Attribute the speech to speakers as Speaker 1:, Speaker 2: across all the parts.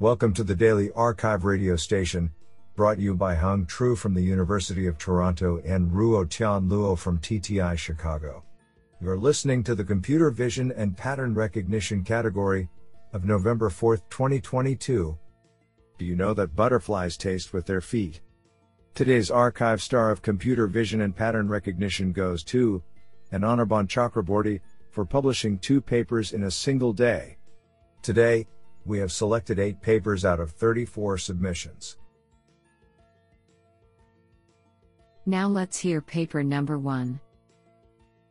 Speaker 1: Welcome to the Daily Archive radio station, brought you by Hung Tru from the University of Toronto and Ruo Tian Luo from TTI Chicago. You're listening to the Computer Vision and Pattern Recognition category of November 4, 2022. Do you know that butterflies taste with their feet? Today's archive star of computer vision and pattern recognition goes to Anirban Chakraborty for publishing two papers in a single day. Today, we have selected 8 papers out of 34 submissions.
Speaker 2: Now let's hear paper number 1.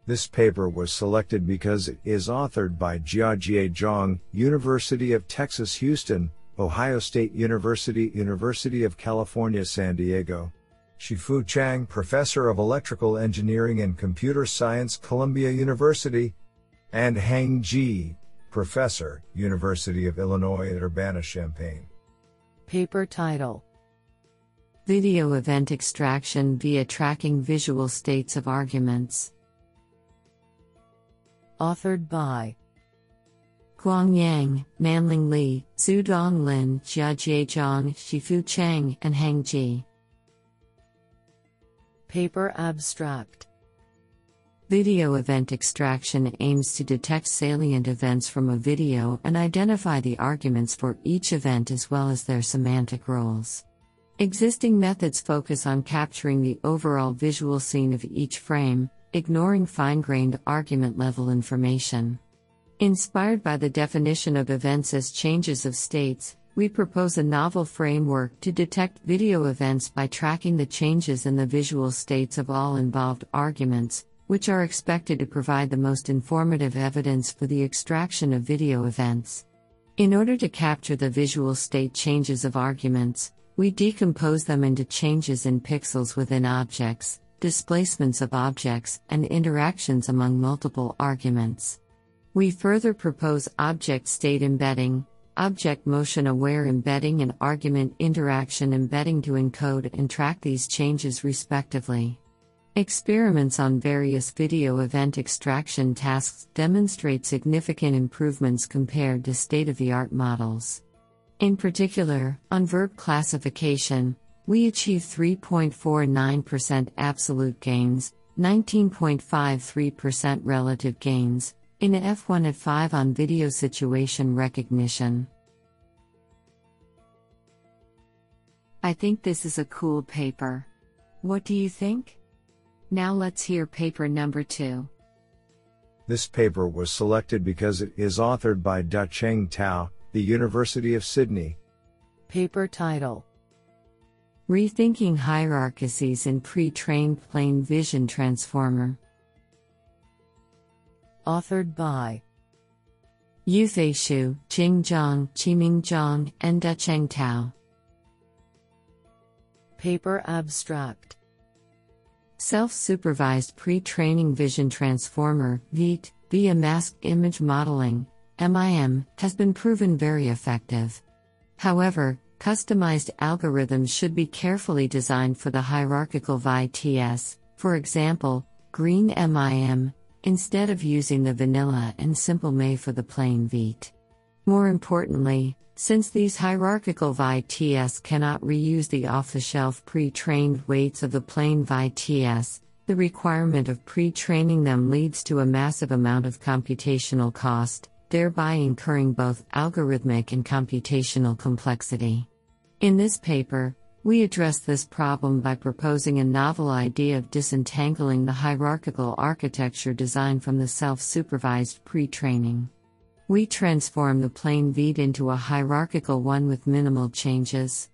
Speaker 1: This paper was selected because it is authored by Jiajie Zhang, University of Texas Houston, Ohio State University, University of California San Diego. Shih-Fu Chang, Professor of Electrical Engineering and Computer Science, Columbia University, and Heng Ji, Professor, University of Illinois at Urbana-Champaign.
Speaker 2: Paper title Video Event Extraction via Tracking Visual States of Arguments. Authored by Guang Yang, Manling Li, Xudong Lin, Jiajie Zhang, Shih-Fu Chang, and Heng Ji. Paper Abstract Video event extraction aims to detect salient events from a video and identify the arguments for each event as well as their semantic roles. Existing methods focus on capturing the overall visual scene of each frame, ignoring fine grained argument level information. Inspired by the definition of events as changes of states, we propose a novel framework to detect video events by tracking the changes in the visual states of all involved arguments, which are expected to provide the most informative evidence for the extraction of video events. In order to capture the visual state changes of arguments, we decompose them into changes in pixels within objects, displacements of objects, and interactions among multiple arguments. We further propose object state embedding, object motion aware embedding, and argument interaction embedding to encode and track these changes respectively. Experiments on various video event extraction tasks demonstrate significant improvements compared to state of the art models. In particular, on verb classification, we achieve 3.49% absolute gains, 19.53% relative gains, in a F1 at 5 on video situation recognition. I think this is a cool paper. What do you think? Now let's hear paper number 2.
Speaker 1: This paper was selected because it is authored by Da-Cheng Tao, the University of Sydney.
Speaker 2: Paper title Rethinking Hierarchies in Pre Trained Plain Vision Transformer. Authored by Yufei Xu, Jing Zhang, Qiming Zhang, and Da-Cheng Tao. Paper Abstract Self supervised pre training vision transformer VIT, via masked image modeling MIM, has been proven very effective. However, customized algorithms should be carefully designed for the hierarchical VITS, for example, GreenMIM, instead of using the vanilla and simple MAE for the plain VIT. More importantly, since these hierarchical VITS cannot reuse the off the shelf pre trained weights of the plain VITS, the requirement of pre training them leads to a massive amount of computational cost, thereby incurring both algorithmic and computational complexity. In this paper, we address this problem by proposing a novel idea of disentangling the hierarchical architecture design from the self supervised pre training. We transform the plain VIT into a hierarchical one with minimal changes.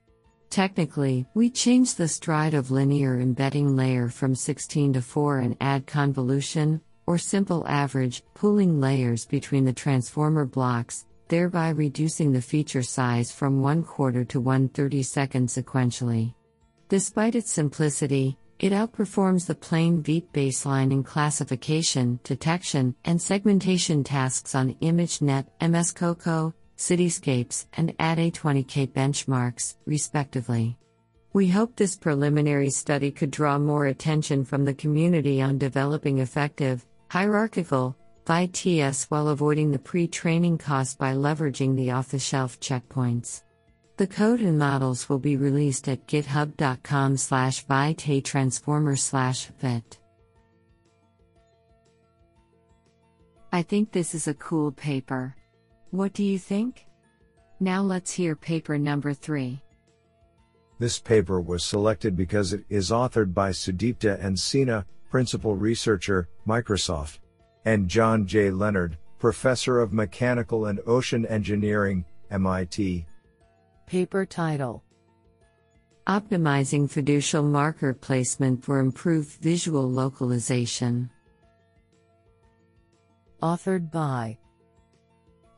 Speaker 2: Technically, we change the stride of linear embedding layer from 16 to 4 and add convolution, or simple average, pooling layers between the transformer blocks, thereby reducing the feature size from 1 quarter to 1 32nd sequentially. Despite its simplicity, it outperforms the plain VIT baseline in classification, detection, and segmentation tasks on ImageNet, MS COCO, Cityscapes, and ADE20K benchmarks, respectively. We hope this preliminary study could draw more attention from the community on developing effective, hierarchical, VITS while avoiding the pre training cost by leveraging the off the shelf checkpoints. The code and models will be released at github.com slash transformer slash vet. I think this is a cool paper. What do you think? Now let's hear paper number 3.
Speaker 1: This paper was selected because it is authored by Sudipta N. Sinha, Principal Researcher, Microsoft, and John J. Leonard, Professor of Mechanical and Ocean Engineering, MIT.
Speaker 2: Paper title Optimizing Fiducial Marker Placement for Improved Visual Localization. Authored by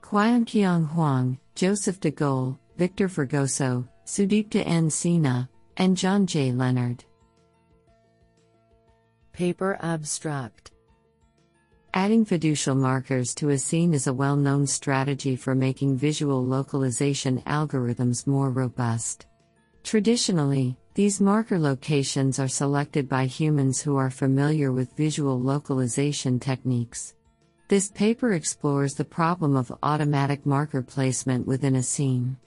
Speaker 2: Qianqiang Huang, Joseph DeGol, Victor Fragoso, Sudipta N. Sinha, and John J. Leonard. Paper Abstract Adding fiducial markers to a scene is a well known strategy for making visual localization algorithms more robust. Traditionally, these marker locations are selected by humans who are familiar with visual localization techniques. This paper explores the problem of automatic marker placement within a scene.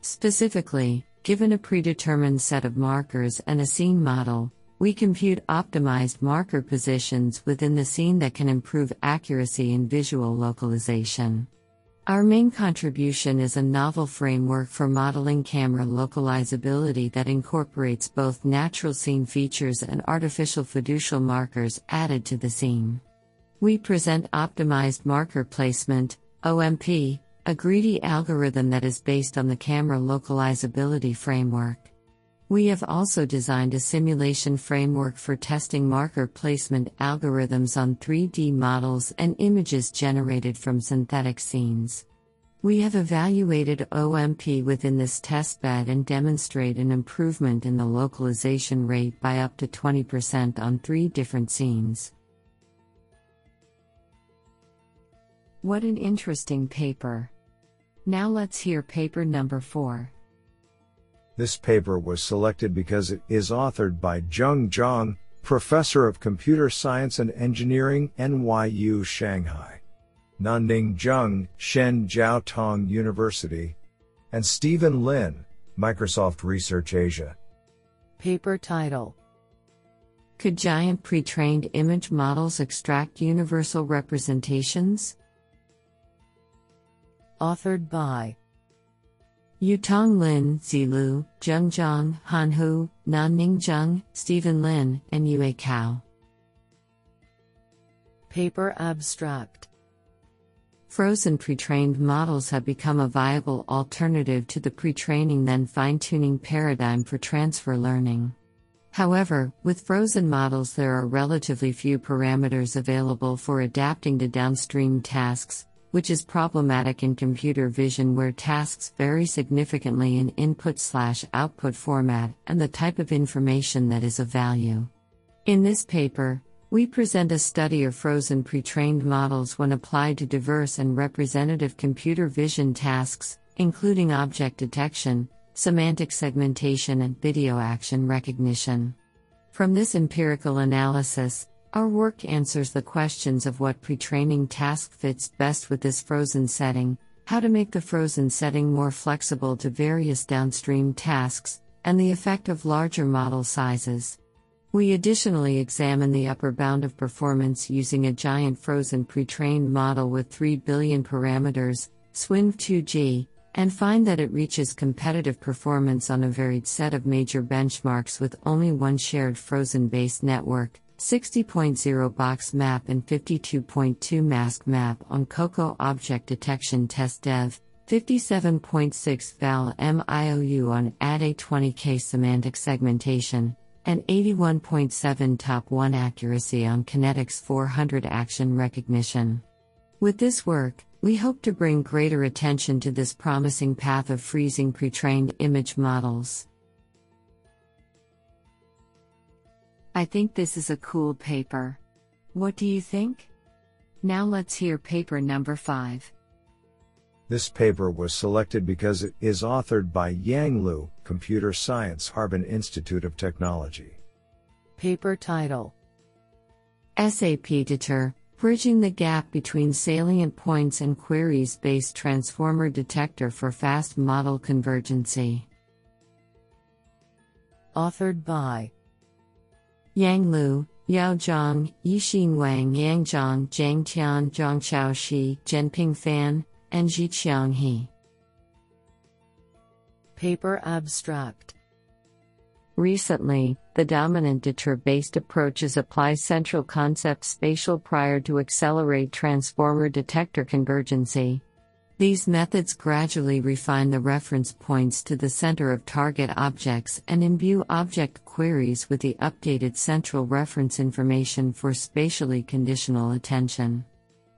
Speaker 2: Specifically, given a predetermined set of markers and a scene model, we compute optimized marker positions within the scene that can improve accuracy in visual localization. Our main contribution is a novel framework for modeling camera localizability that incorporates both natural scene features and artificial fiducial markers added to the scene. We present optimized marker placement, OMP, a greedy algorithm that is based on the camera localizability framework. We have also designed a simulation framework for testing marker placement algorithms on 3D models and images generated from synthetic scenes. We have evaluated OMP within this testbed and demonstrate an improvement in the localization rate by up to 20% on three different scenes. What an interesting paper! Now let's hear paper number 4.
Speaker 1: This paper was selected because it is authored by Zheng Zhang, Professor of Computer Science and Engineering, NYU Shanghai, Nanning Zheng, Shen Jiaotong University, and Stephen Lin, Microsoft Research Asia.
Speaker 2: Paper title Could giant pre trained image models extract universal representations? Authored by Yutong Lin, Ze Liu, Zheng Zhang, Han Hu, Nanning Zheng, Stephen Lin, and Yue Cao. Paper Abstract Frozen pre trained models have become a viable alternative to the pre training then fine tuning paradigm for transfer learning. However, with frozen models, there are relatively few parameters available for adapting to downstream tasks, which is problematic in computer vision where tasks vary significantly in input slash output format and the type of information that is of value. In this paper, we present a study of frozen pre trained models when applied to diverse and representative computer vision tasks, including object detection, semantic segmentation, and video action recognition. From this empirical analysis, our work answers the questions of what pre training task fits best with this frozen setting, how to make the frozen setting more flexible to various downstream tasks, and the effect of larger model sizes. We additionally examine the upper bound of performance using a giant frozen pre trained model with 3 billion parameters, SWINV2G, and find that it reaches competitive performance on a varied set of major benchmarks with only one shared frozen based network, 60.0 box map and 52.2 mask map on COCO object detection test dev, 57.6 val MIOU on ADE20K semantic segmentation, and 81.7 top 1 accuracy on Kinetics 400 action recognition. With this work, we hope to bring greater attention to this promising path of freezing pre trained image models. I think this is a cool paper. What do you think? Now let's hear paper number 5.
Speaker 1: This paper was selected because it is authored by Yang Lu, Computer Science Harbin Institute of Technology.
Speaker 2: Paper title SAP DETR Bridging the gap between salient points and queries based transformer detector for fast model convergency. Authored by Yang Lu, Yao Zhang, Yixin Wang, Yang Zhang, Zhang Tian, Zhangchao Shi, Zhenping Fan, and Zhiqiang He. Paper Abstract Recently, the dominant DETR based approaches apply central concept spatial prior to accelerate transformer detector convergency. These methods gradually refine the reference points to the center of target objects and imbue object queries with the updated central reference information for spatially conditional attention.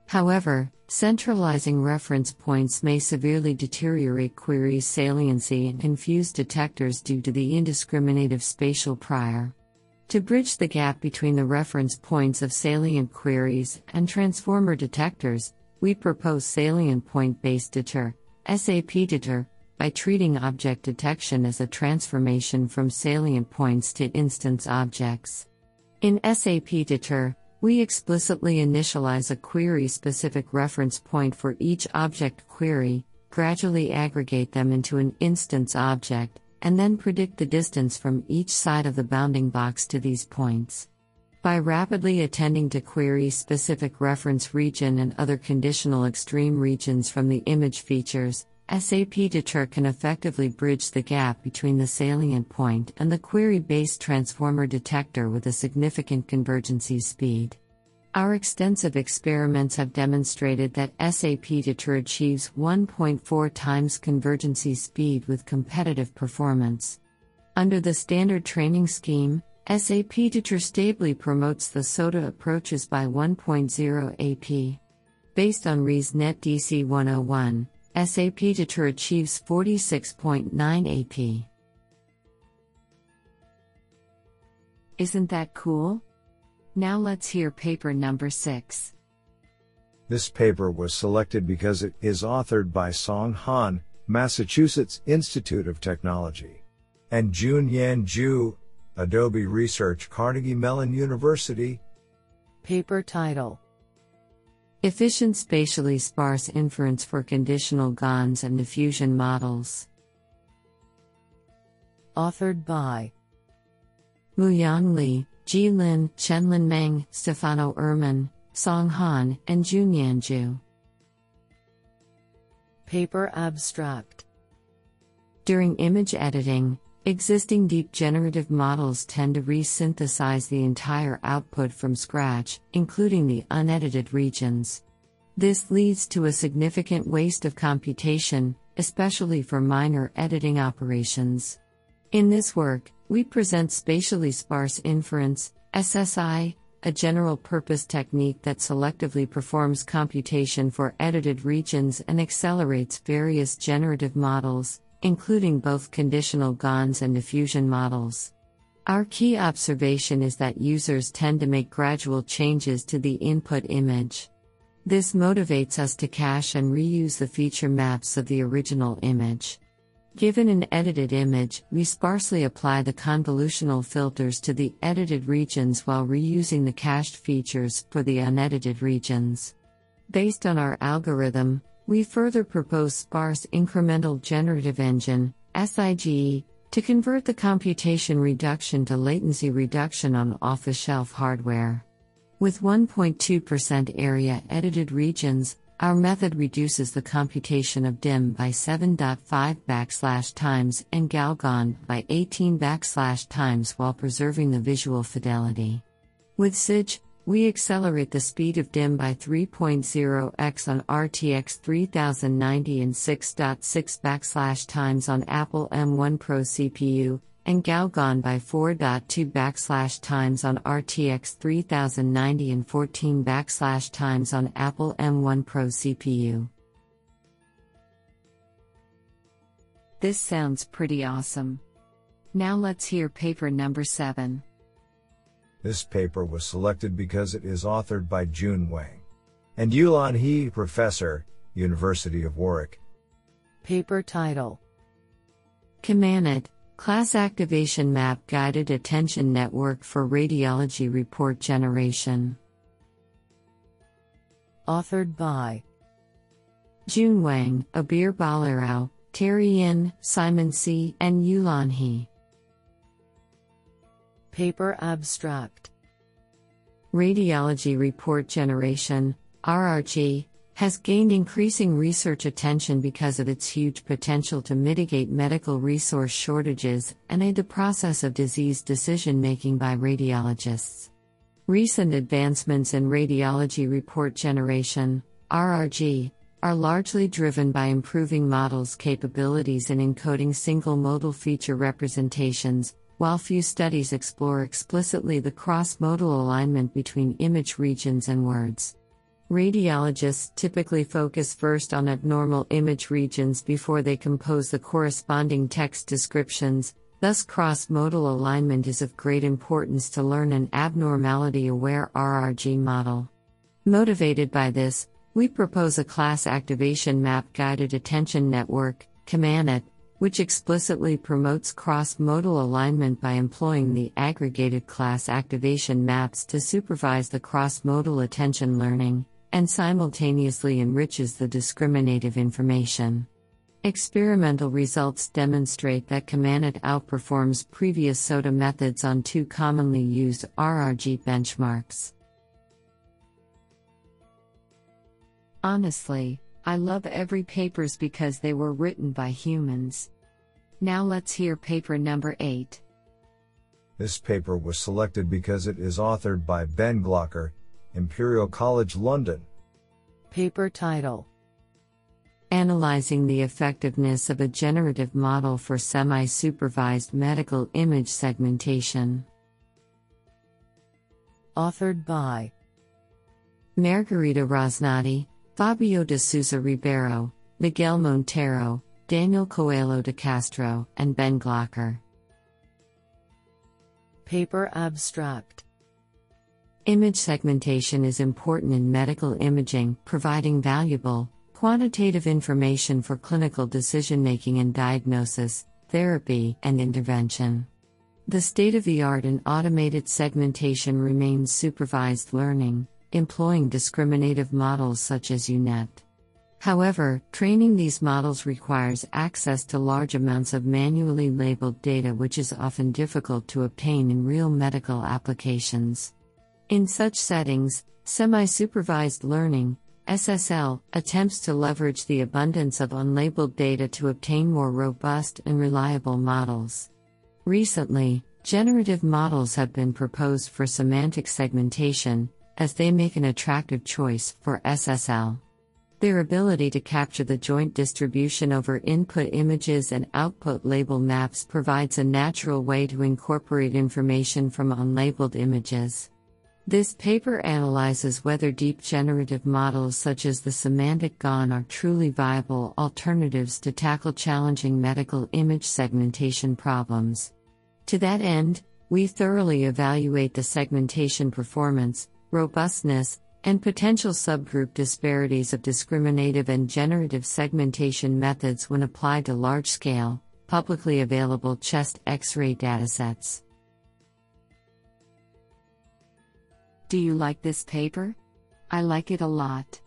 Speaker 2: However, centralizing reference points may severely deteriorate queries' saliency and confuse detectors due to the indiscriminative spatial prior. To bridge the gap between the reference points of salient queries and transformer detectors, we propose salient point based DETR, SAP DETR, by treating object detection as a transformation from salient points to instance objects. In SAP DETR, we explicitly initialize a query specific reference point for each object query, gradually aggregate them into an instance object, and then predict the distance from each side of the bounding box to these points. By rapidly attending to query specific reference region and other conditional extreme regions from the image features, SAP DETR can effectively bridge the gap between the salient point and the query based transformer detector with a significant convergency speed. Our extensive experiments have demonstrated that SAP DETR achieves 1.4 times convergency speed with competitive performance. Under the standard training scheme, SAP DETR stably promotes the SOTA approaches by 1.0 AP. Based on ResNet DC 101, SAP DETR achieves 46.9 AP. Isn't that cool? Now let's hear paper number 6.
Speaker 1: This paper was selected because it is authored by Song Han, Massachusetts Institute of Technology, and Jun-Yan Zhu, Adobe Research Carnegie Mellon University.
Speaker 2: Paper title Efficient Spatially Sparse Inference for Conditional GANs and Diffusion Models. Authored by Muyang Li, Ji Lin, Chenlin Meng, Stefano Ermon, Song Han, and Jun-Yan Zhu. Paper Abstract During image editing, Existing deep generative models tend to resynthesize the entire output from scratch, including the unedited regions. This leads to a significant waste of computation, especially for minor editing operations. In this work, we present spatially sparse inference, SSI, a general purpose technique that selectively performs computation for edited regions and accelerates various generative models, including both conditional GANs and diffusion models. Our key observation is that users tend to make gradual changes to the input image. This motivates us to cache and reuse the feature maps of the original image. Given an edited image, we sparsely apply the convolutional filters to the edited regions while reusing the cached features for the unedited regions. Based on our algorithm, we further propose Sparse Incremental Generative Engine, SIGE, to convert the computation reduction to latency reduction on off the shelf hardware. With 1.2% area edited regions, our method reduces the computation of DDIM by 7.5 backslash times and GauGAN by 18 backslash times while preserving the visual fidelity. With SIGE, we accelerate the speed of DDIM by 3.0x on RTX 3090 and 6.6 backslash times on Apple M1 Pro CPU, and GauGAN by 4.2 backslash times on RTX 3090 and 14 backslash times on Apple M1 Pro CPU. This sounds pretty awesome. Now let's hear paper number 7.
Speaker 1: This paper was selected because it is authored by Jun Wang and Yulan He, professor, University of Warwick.
Speaker 2: Paper title CAMANET Class Activation Map Guided Attention Network for Radiology Report Generation.
Speaker 3: Authored by
Speaker 2: Jun Wang, Abhir Bhalerao, Terry Yin, Simon See, and Yulan He.
Speaker 3: Paper Abstract
Speaker 2: Radiology Report Generation, RRG, has gained increasing research attention because of its huge potential to mitigate medical resource shortages and aid the process of disease decision making by radiologists. Recent advancements in radiology report generation, RRG, are largely driven by improving models' capabilities in encoding single modal feature representations, while few studies explore explicitly the cross modal alignment between image regions and words. Radiologists typically focus first on abnormal image regions before they compose the corresponding text descriptions, thus, cross modal alignment is of great importance to learn an abnormality aware RRG model. Motivated by this, we propose a class activation map guided attention network, CAMANet, which explicitly promotes cross modal alignment by employing the aggregated class activation maps to supervise the cross modal attention learning, and simultaneously enriches the discriminative information. Experimental results demonstrate that CAMANet outperforms previous SOTA methods on two commonly used RRG benchmarks. Honestly, I love every papers because they were written by humans. Now let's hear paper number 8.
Speaker 1: This paper was selected because it is authored by Ben Glocker, Imperial College London.
Speaker 3: Paper title
Speaker 2: Analyzing the effectiveness of a generative model for semi supervised medical image segmentation.
Speaker 3: Authored by
Speaker 2: Margherita Rosnati, Fabio de Souza Ribeiro, Miguel Monteiro, Daniel Coelho de Castro, and Ben Glocker.
Speaker 3: Paper Abstract
Speaker 2: Image segmentation is important in medical imaging, providing valuable, quantitative information for clinical decision making and diagnosis, therapy, and intervention. The state of the art in automated segmentation remains supervised learning, employing discriminative models such as U-Net. However, training these models requires access to large amounts of manually labeled data, which is often difficult to obtain in real medical applications. In such settings, semi supervised learning, SSL, attempts to leverage the abundance of unlabeled data to obtain more robust and reliable models. Recently, generative models have been proposed for semantic segmentation, as they make an attractive choice for SSL. Their ability to capture the joint distribution over input images and output label maps provides a natural way to incorporate information from unlabeled images. This paper analyzes whether deep generative models such as the semantic GAN are truly viable alternatives to tackle challenging medical image segmentation problems. To that end, we thoroughly evaluate the segmentation performance, robustness, and potential subgroup disparities of discriminative and generative segmentation methods when applied to large scale, publicly available chest X ray datasets. Do you like this paper? I like it a lot.